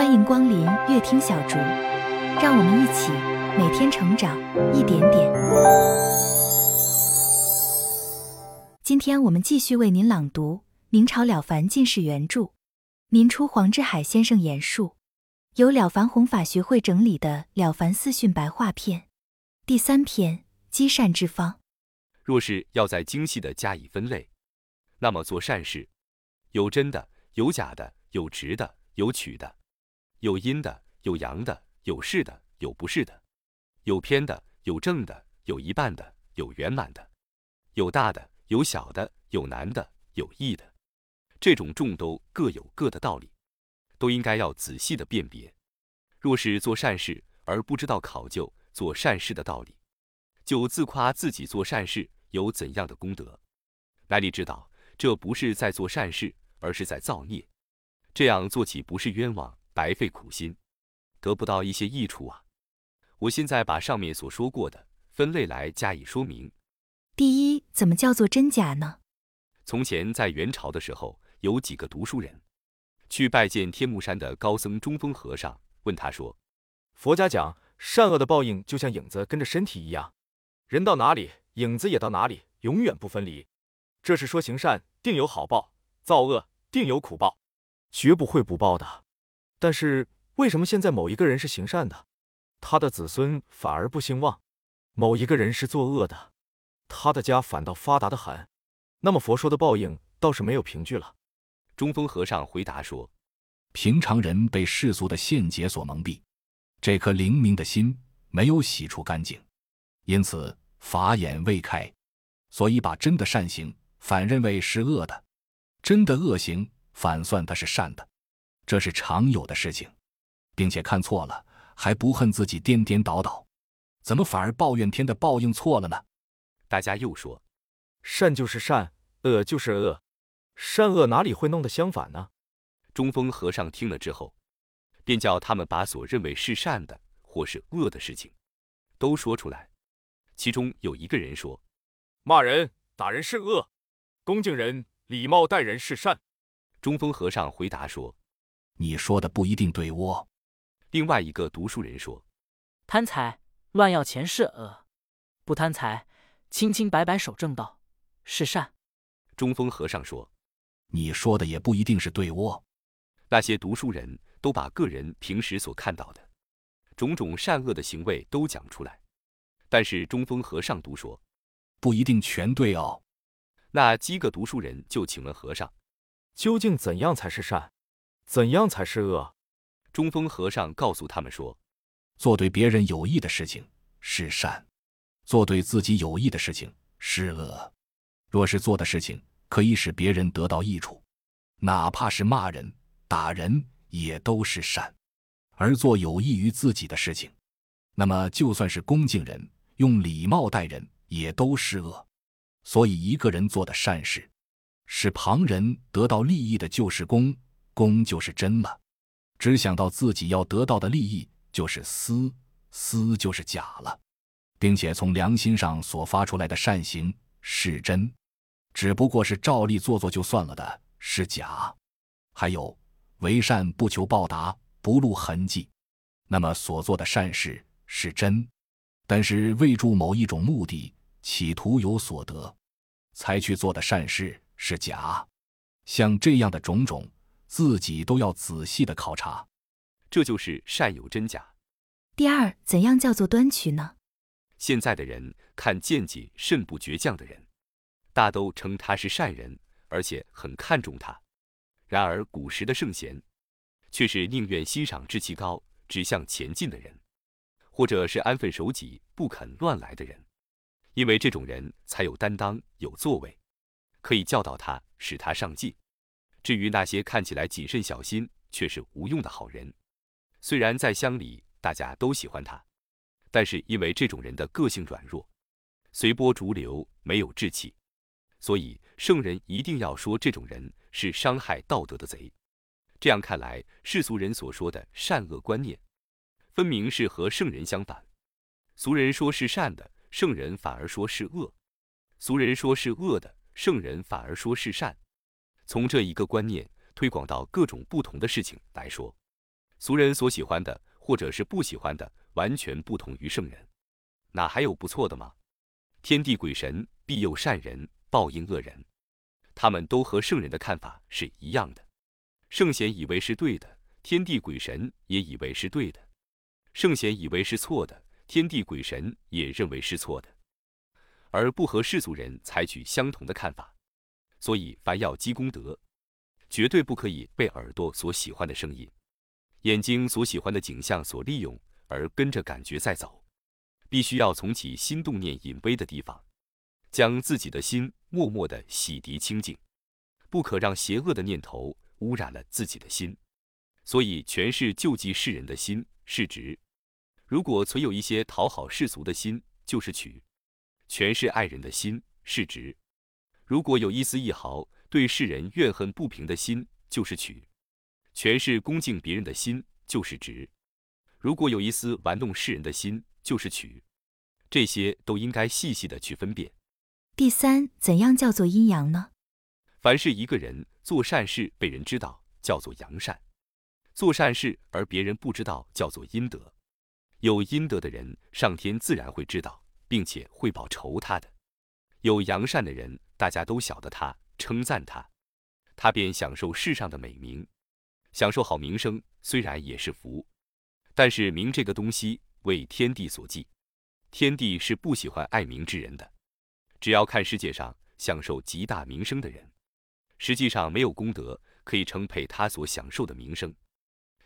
欢迎光临乐听小竹，让我们一起每天成长一点点。今天我们继续为您朗读明朝了凡进士原著，民初黄志海先生演述，由了凡弘法学会整理的《了凡四训白话篇》第三篇：积善之方。若是要再精细的加以分类，那么做善事，有真的，有假的，有直的，有曲的，有阴的，有阳的，有是的，有不是的，有偏的，有正的，有一半的，有圆满的，有大的。有小的，有难的，有易的，这种众都各有各的道理，都应该要仔细的辨别。若是做善事而不知道考究做善事的道理，就自夸自己做善事有怎样的功德，哪里知道这不是在做善事，而是在造孽。这样做起不是冤枉，白费苦心，得不到一些益处啊！我现在把上面所说过的分类来加以说明。第一，怎么叫做真假呢？从前在元朝的时候，有几个读书人去拜见天目山的高僧中峰和尚，问他说：“佛家讲善恶的报应就像影子跟着身体一样，人到哪里，影子也到哪里，永远不分离。这是说行善定有好报，造恶定有苦报，绝不会不报的。但是为什么现在某一个人是行善的，他的子孙反而不兴旺；某一个人是作恶的？”他的家反倒发达的很，那么佛说的报应倒是没有凭据了。中峰和尚回答说：“平常人被世俗的现结所蒙蔽，这颗灵明的心没有洗除干净，因此法眼未开，所以把真的善行反认为是恶的，真的恶行反算它是善的，这是常有的事情，并且看错了还不恨自己颠颠倒倒，怎么反而抱怨天的报应错了呢？”大家又说：“善就是善，恶就是恶，善恶哪里会弄得相反呢？”中峰和尚听了之后，便叫他们把所认为是善的或是恶的事情都说出来。其中有一个人说：“骂人、打人是恶，恭敬人、礼貌待人是善。”中峰和尚回答说：“你说的不一定对哦。”另外一个读书人说：“贪财、乱要钱是恶，不贪财。”清清白白守正道是善。中峰和尚说：“你说的也不一定是对哦。”那些读书人都把个人平时所看到的种种善恶的行为都讲出来，但是中峰和尚独说：“不一定全对哦。”那七个读书人就请问和尚：“究竟怎样才是善？怎样才是恶？”中峰和尚告诉他们说：“做对别人有益的事情是善。”做对自己有益的事情是恶，若是做的事情可以使别人得到益处，哪怕是骂人、打人，也都是善；而做有益于自己的事情，那么就算是恭敬人、用礼貌待人，也都是恶。所以，一个人做的善事，使旁人得到利益的，就是公，公就是真了；只想到自己要得到的利益，就是私，私就是假了。并且从良心上所发出来的善行是真，只不过是照例做做就算了的是假。还有为善不求报答，不露痕迹，那么所做的善事是真，但是为助某一种目的，企图有所得，才去做的善事是假。像这样的种种，自己都要仔细的考察。这就是善有真假。第二，怎样叫做端曲呢？现在的人看见解甚不倔强的人，大都称他是善人，而且很看重他。然而古时的圣贤，却是宁愿欣赏志气高、只向前进的人，或者是安分守己、不肯乱来的人，因为这种人才有担当、有作为，可以教导他，使他上进。至于那些看起来谨慎小心却是无用的好人，虽然在乡里大家都喜欢他。但是因为这种人的个性软弱，随波逐流，没有志气，所以圣人一定要说这种人是伤害道德的贼。这样看来，世俗人所说的善恶观念，分明是和圣人相反。俗人说是善的，圣人反而说是恶；俗人说是恶的，圣人反而说是善。从这一个观念推广到各种不同的事情来说，俗人所喜欢的或者是不喜欢的，完全不同于圣人。哪还有不错的吗？天地鬼神庇佑善人，报应恶人，他们都和圣人的看法是一样的。圣贤以为是对的，天地鬼神也以为是对的；圣贤以为是错的，天地鬼神也认为是错的，而不和世俗人采取相同的看法。所以，凡要积功德，绝对不可以被耳朵所喜欢的声音、眼睛所喜欢的景象所利用，而跟着感觉在走。必须要从起心动念隐微的地方，将自己的心默默的洗涤清净，不可让邪恶的念头污染了自己的心。所以，全是救济世人的心是直；如果存有一些讨好世俗的心，就是取；全是爱人的心是直；如果有一丝一毫对世人怨恨不平的心，就是曲；全是恭敬别人的心就是直；如果有一丝玩弄世人的心，就是曲，这些都应该细细的去分辨。第三，怎样叫做阴阳呢？凡是一个人做善事被人知道，叫做阳善；做善事而别人不知道，叫做阴德。有阴德的人，上天自然会知道，并且会报仇他的；有阳善的人，大家都晓得他，称赞他，他便享受世上的美名，享受好名声。虽然也是福，但是名这个东西。为天地所忌，天地是不喜欢爱民之人的。只要看世界上享受极大名声的人，实际上没有功德可以称配他所享受的名声，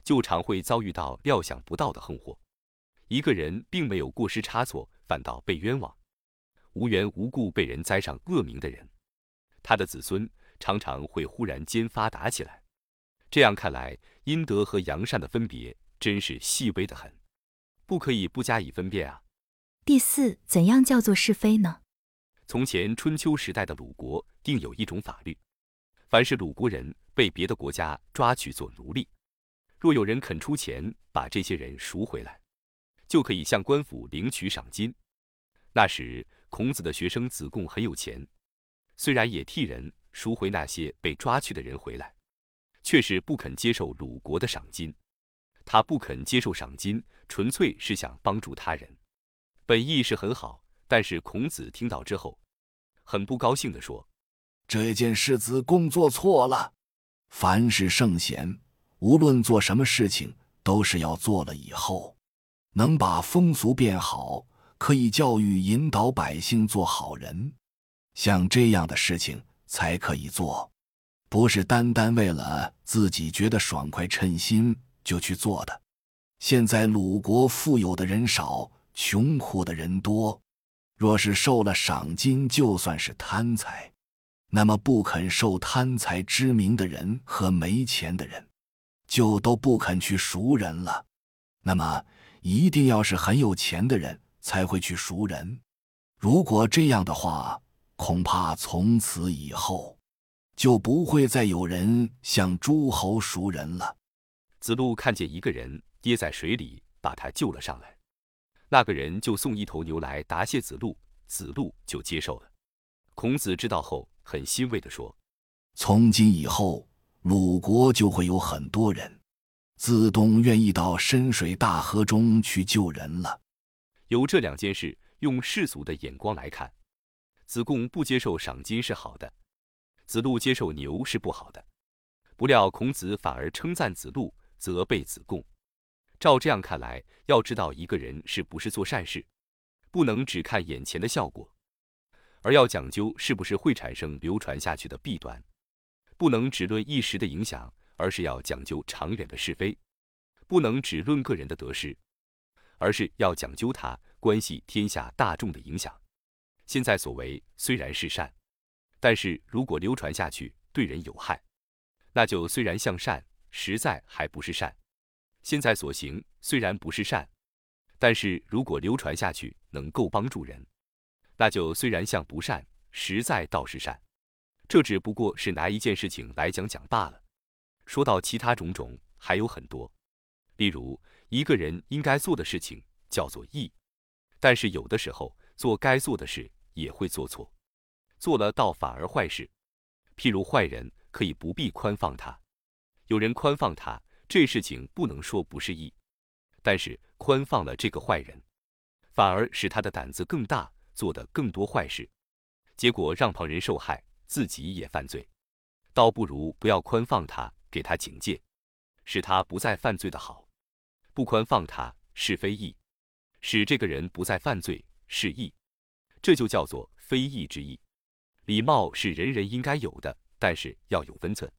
就常会遭遇到料想不到的横祸。一个人并没有过失差错，反倒被冤枉，无缘无故被人栽上恶名的人，他的子孙常常会忽然间发达起来。这样看来，阴德和阳善的分别真是细微的很。不可以不加以分辨啊！第四，怎样叫做是非呢？从前春秋时代的鲁国定有一种法律：凡是鲁国人被别的国家抓去做奴隶，若有人肯出钱把这些人赎回来，就可以向官府领取赏金。那时孔子的学生子贡很有钱，虽然也替人赎回那些被抓去的人回来，却是不肯接受鲁国的赏金。他不肯接受赏金，纯粹是想帮助他人，本意是很好。但是孔子听到之后，很不高兴地说：“这件事子贡做错了。凡是圣贤，无论做什么事情，都是要做了以后，能把风俗变好，可以教育引导百姓做好人。像这样的事情才可以做，不是单单为了自己觉得爽快称心。”就去做的。现在鲁国富有的人少，穷苦的人多。若是受了赏金，就算是贪财。那么不肯受贪财之名的人和没钱的人，就都不肯去赎人了。那么一定要是很有钱的人才会去赎人。如果这样的话，恐怕从此以后就不会再有人向诸侯赎人了。子路看见一个人跌在水里，把他救了上来。那个人就送一头牛来答谢子路，子路就接受了。孔子知道后，很欣慰地说：“从今以后，鲁国就会有很多人自动愿意到深水大河中去救人了。”由这两件事，用世俗的眼光来看，子贡不接受赏金是好的，子路接受牛是不好的。不料孔子反而称赞子路。责备子贡。照这样看来，要知道一个人是不是做善事，不能只看眼前的效果，而要讲究是不是会产生流传下去的弊端。不能只论一时的影响，而是要讲究长远的是非。不能只论个人的得失，而是要讲究它关系天下大众的影响。现在所为虽然是善，但是如果流传下去对人有害，那就虽然向善。实在还不是善，现在所行虽然不是善，但是如果流传下去能够帮助人，那就虽然像不善，实在倒是善。这只不过是拿一件事情来讲讲罢了。说到其他种种还有很多，例如一个人应该做的事情叫做义，但是有的时候做该做的事也会做错，做了倒反而坏事。譬如坏人可以不必宽放他。有人宽放他，这事情不能说不是义，但是宽放了这个坏人，反而使他的胆子更大，做的更多坏事，结果让旁人受害，自己也犯罪，倒不如不要宽放他，给他警戒，使他不再犯罪的好。不宽放他是非义，使这个人不再犯罪是义，这就叫做非义之义。礼貌是人人应该有的，但是要有分寸，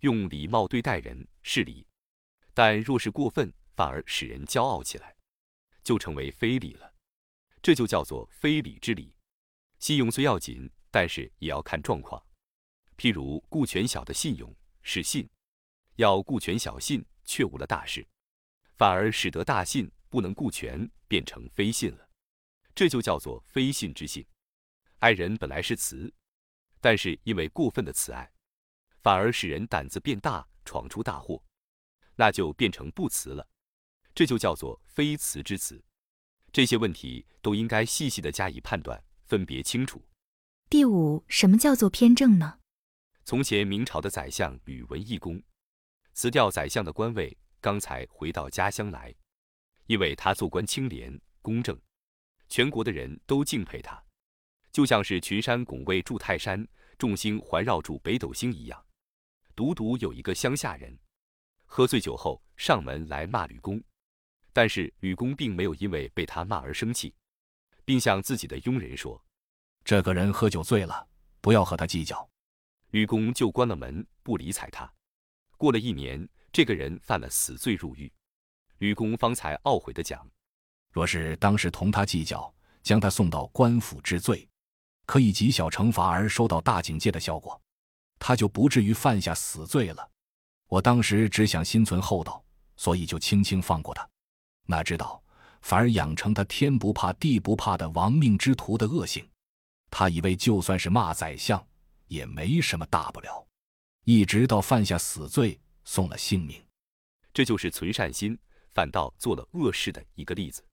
用礼貌对待人是礼。但若是过分，反而使人骄傲起来，就成为非礼了。这就叫做非礼之礼。信用虽要紧，但是也要看状况。譬如顾全小的信用是信，要顾全小信，却误了大事，反而使得大信不能顾全，变成非信了。这就叫做非信之信。爱人本来是慈，但是因为过分的慈爱，反而使人胆子变大，闯出大祸。那就变成不慈了，这就叫做非慈之慈。这些问题都应该细细的加以判断，分别清楚。第五，什么叫做偏正呢？从前明朝的宰相吕文义公辞掉宰相的官位，刚才回到家乡来，因为他做官清廉公正，全国的人都敬佩他，就像是群山拱卫住泰山，众星环绕住北斗星一样。独独有一个乡下人。喝醉酒后上门来骂吕公，但是吕公并没有因为被他骂而生气，并向自己的佣人说：“这个人喝酒醉了，不要和他计较。”吕公就关了门，不理睬他。过了一年，这个人犯了死罪入狱，吕公方才懊悔的讲：“若是当时同他计较，将他送到官府治罪，可以极小惩罚而收到大警戒的效果，他就不至于犯下死罪了。”我当时只想心存厚道，所以就轻轻放过他，哪知道反而养成他天不怕地不怕的亡命之徒的恶性。他以为就算是骂宰相也没什么大不了，一直到犯下死罪，送了性命。这就是存善心反倒做了恶事的一个例子，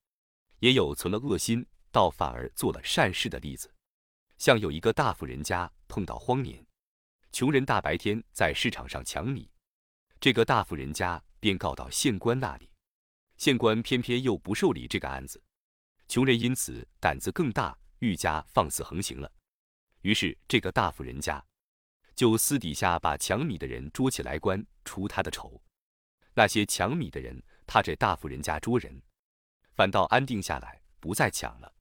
也有存了恶心倒反而做了善事的例子。像有一个大富人家碰到荒年，穷人大白天在市场上抢米。这个大富人家便告到县官那里，县官偏偏又不受理这个案子，穷人因此胆子更大，愈加放肆横行了。于是这个大富人家就私底下把抢米的人捉起来关，出他的丑。那些抢米的人怕这大富人家捉人，反倒安定下来，不再抢了。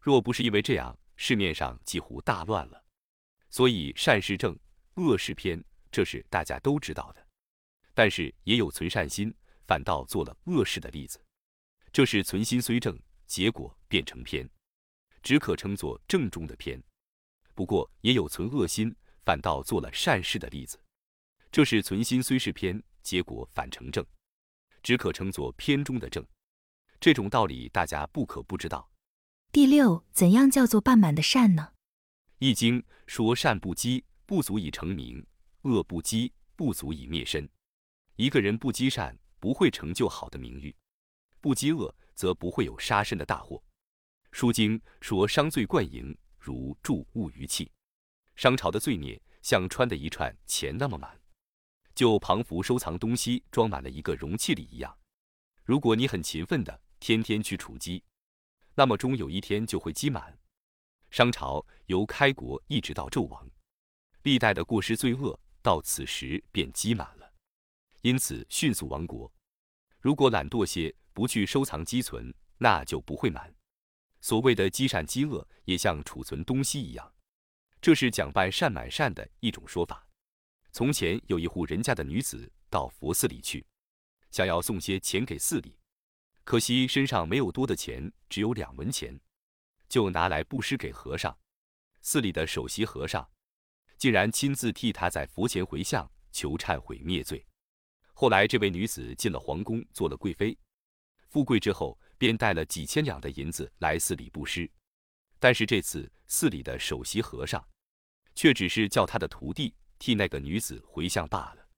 若不是因为这样，市面上几乎大乱了。所以善是正，恶是偏，这是大家都知道的。但是也有存善心，反倒做了恶事的例子，这是存心虽正，结果变成偏，只可称作正中的偏。不过也有存恶心，反倒做了善事的例子，这是存心虽是偏，结果反成正，只可称作偏中的正。这种道理大家不可不知道。第六，怎样叫做半满的善呢？易经说：善不积，不足以成名；恶不积，不足以灭身。一个人不积善，不会成就好的名誉；不积恶，则不会有杀身的大祸。《书经》说：“伤罪贯盈，如注物于器。”商朝的罪孽像穿的一串钱那么满，就庞福收藏东西装满了一个容器里一样。如果你很勤奋的天天去储积，那么终有一天就会积满。商朝由开国一直到纣王，历代的过失罪恶到此时便积满了。因此迅速亡国。如果懒惰些，不去收藏积存，那就不会满。所谓的积善积恶，也像储存东西一样，这是讲办善满善的一种说法。从前有一户人家的女子到佛寺里去，想要送些钱给寺里，可惜身上没有多的钱，只有两文钱，就拿来布施给和尚。寺里的首席和尚竟然亲自替他在佛前回向，求忏悔灭罪。后来，这位女子进了皇宫，做了贵妃，富贵之后，便带了几千两的银子来寺里布施。但是这次，寺里的首席和尚却只是叫他的徒弟替那个女子回向罢了。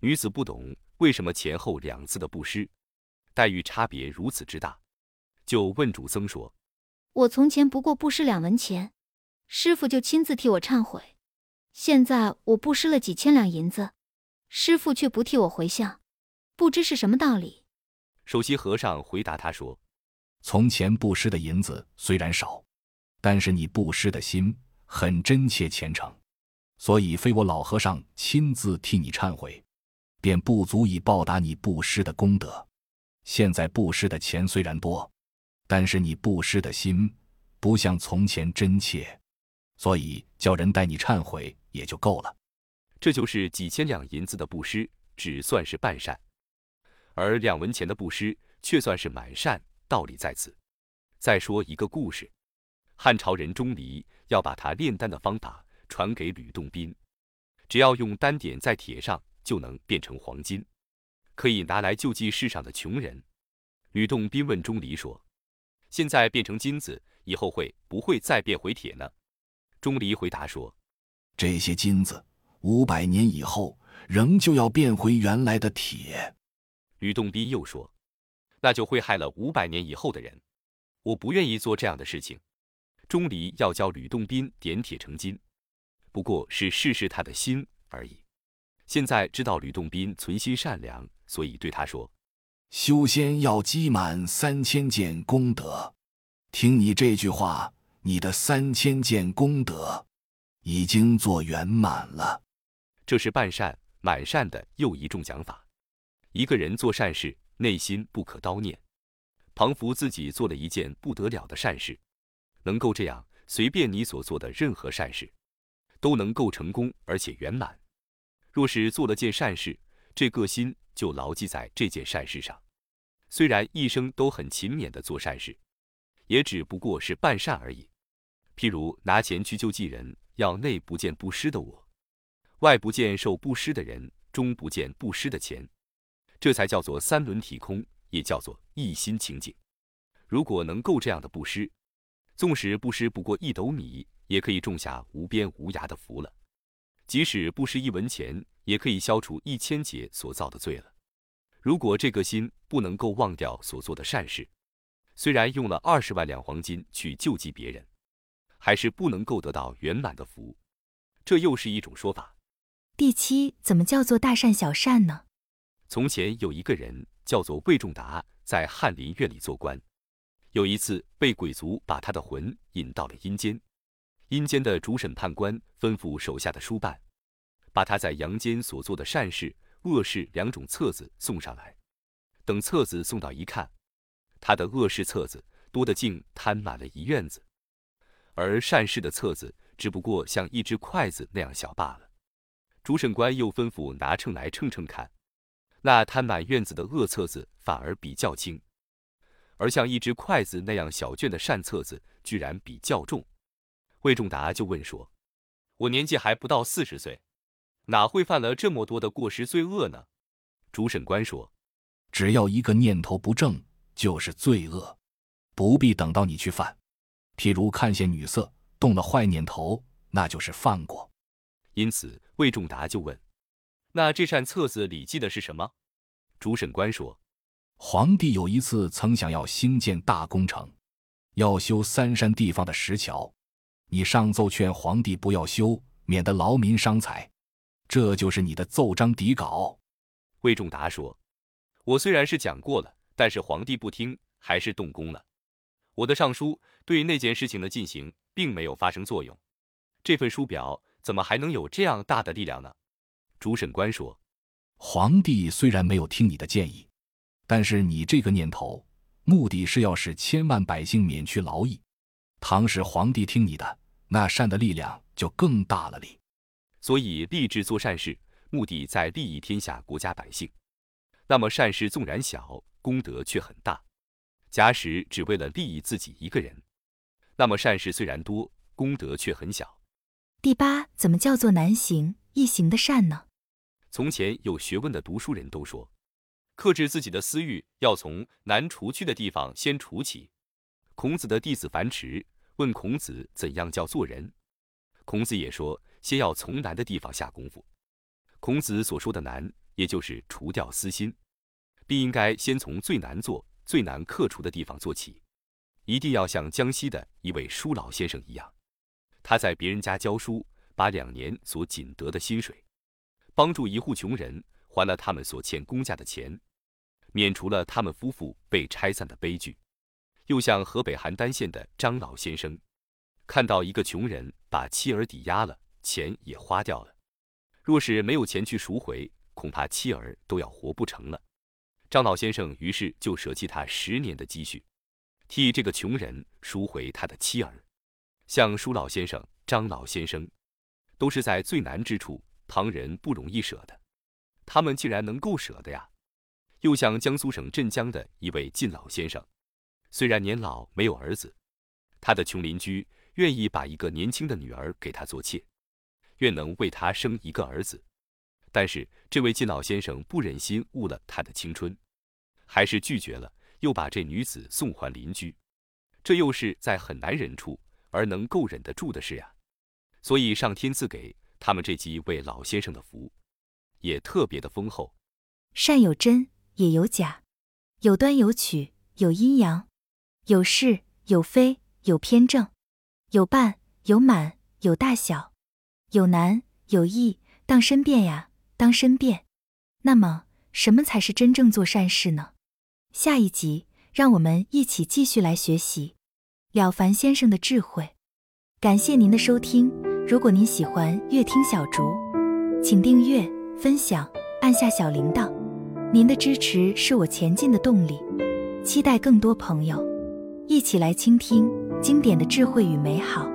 女子不懂为什么前后两次的布施待遇差别如此之大，就问主僧说：“我从前不过布施两文钱，师傅就亲自替我忏悔。现在我布施了几千两银子。”师傅却不替我回向，不知是什么道理。首席和尚回答他说：“从前布施的银子虽然少，但是你布施的心很真切虔诚，所以非我老和尚亲自替你忏悔，便不足以报答你布施的功德。现在布施的钱虽然多，但是你布施的心不像从前真切，所以叫人代你忏悔也就够了。这就是几千两银子的布施，只算是半善。”而两文钱的布施却算是满善，道理在此。再说一个故事：汉朝人钟离要把他炼丹的方法传给吕洞宾，只要用丹点在铁上，就能变成黄金，可以拿来救济世上的穷人。吕洞宾问钟离说：“现在变成金子，以后会不会再变回铁呢？”钟离回答说：“这些金子五百年以后，仍旧要变回原来的铁。”吕洞宾又说：“那就会害了五百年以后的人，我不愿意做这样的事情。”钟离要教吕洞宾点铁成金，不过是试试他的心而已。现在知道吕洞宾存心善良，所以对他说：“修仙要积满三千件功德，听你这句话，你的三千件功德已经做圆满了。”这是半善满善的又一种讲法。一个人做善事，内心不可叨念，庞福自己做了一件不得了的善事，能够这样，随便你所做的任何善事，都能够成功而且圆满。若是做了件善事，这个心就牢记在这件善事上，虽然一生都很勤勉的做善事，也只不过是半善而已。譬如拿钱去救济人，要内不见布施的我，外不见受布施的人，中不见布施的钱。这才叫做三轮体空，也叫做一心清净。如果能够这样的布施，纵使布施不过一斗米，也可以种下无边无涯的福了。即使布施一文钱，也可以消除一千劫所造的罪了。如果这个心不能够忘掉所做的善事，虽然用了二十万两黄金去救济别人，还是不能够得到圆满的福。这又是一种说法。第七，怎么叫做大善小善呢？从前有一个人叫做魏仲达，在翰林院里做官。有一次被鬼族把他的魂引到了阴间，阴间的主审判官吩咐手下的书办，把他在阳间所做的善事、恶事两种册子送上来。等册子送到一看，他的恶事册子多得竟摊满了一院子，而善事的册子只不过像一只筷子那样小罢了。主审官又吩咐拿秤来称称看。那摊满院子的恶册子反而比较轻，而像一只筷子那样小卷的善册子居然比较重。魏仲达就问说：“我年纪还不到四十岁，哪会犯了这么多的过失罪恶呢？”主审官说：“只要一个念头不正，就是罪恶，不必等到你去犯。譬如看见女色，动了坏念头，那就是犯过。因此，魏仲达就问。那这扇册子里记的是什么？主审官说：“皇帝有一次曾想要兴建大工程，要修三山地方的石桥，你上奏劝皇帝不要修，免得劳民伤财。这就是你的奏章底稿。”魏仲达说：“我虽然是讲过了，但是皇帝不听，还是动工了。我的上书对那件事情的进行并没有发生作用。这份书表怎么还能有这样大的力量呢？”主审官说：“皇帝虽然没有听你的建议，但是你这个念头，目的是要使千万百姓免去劳役。倘使皇帝听你的，那善的力量就更大了哩。所以立志做善事，目的在利益天下国家百姓。那么善事纵然小，功德却很大；假使只为了利益自己一个人，那么善事虽然多，功德却很小。”第八，怎么叫做难行易行的善呢？从前有学问的读书人都说，克制自己的私欲要从难除去的地方先除起。孔子的弟子樊迟问孔子怎样叫做人，孔子也说，先要从难的地方下功夫。孔子所说的难，也就是除掉私心，必应该先从最难做、最难克除的地方做起。一定要像江西的一位舒老先生一样，他在别人家教书，把两年所仅得的薪水。帮助一户穷人，还了他们所欠公家的钱，免除了他们夫妇被拆散的悲剧。又像河北邯郸县的张老先生，看到一个穷人把妻儿抵押了，钱也花掉了，若是没有钱去赎回，恐怕妻儿都要活不成了。张老先生于是就舍弃他十年的积蓄，替这个穷人赎回他的妻儿。像舒老先生、张老先生，都是在最难之处，旁人不容易舍的，他们竟然能够舍得呀！又像江苏省镇江的一位靳老先生，虽然年老没有儿子，他的穷邻居愿意把一个年轻的女儿给他做妾，愿能为他生一个儿子。但是这位靳老先生不忍心误了他的青春。还是拒绝了，又把这女子送还邻居，这又是在很难忍处而能够忍得住的事呀。所以上天赐给他们这几位老先生的福，也特别的丰厚。善有真，也有假；有端有曲，有阴阳；有是，有非，有偏正；有半，有满，有大小；有难，有易。当申辩呀，当申辩。那么，什么才是真正做善事呢？下一集，让我们一起继续来学习了凡先生的智慧。感谢您的收听，如果您喜欢乐听小竹，请订阅、分享、按下小铃铛。您的支持是我前进的动力。期待更多朋友一起来倾听经典的智慧与美好。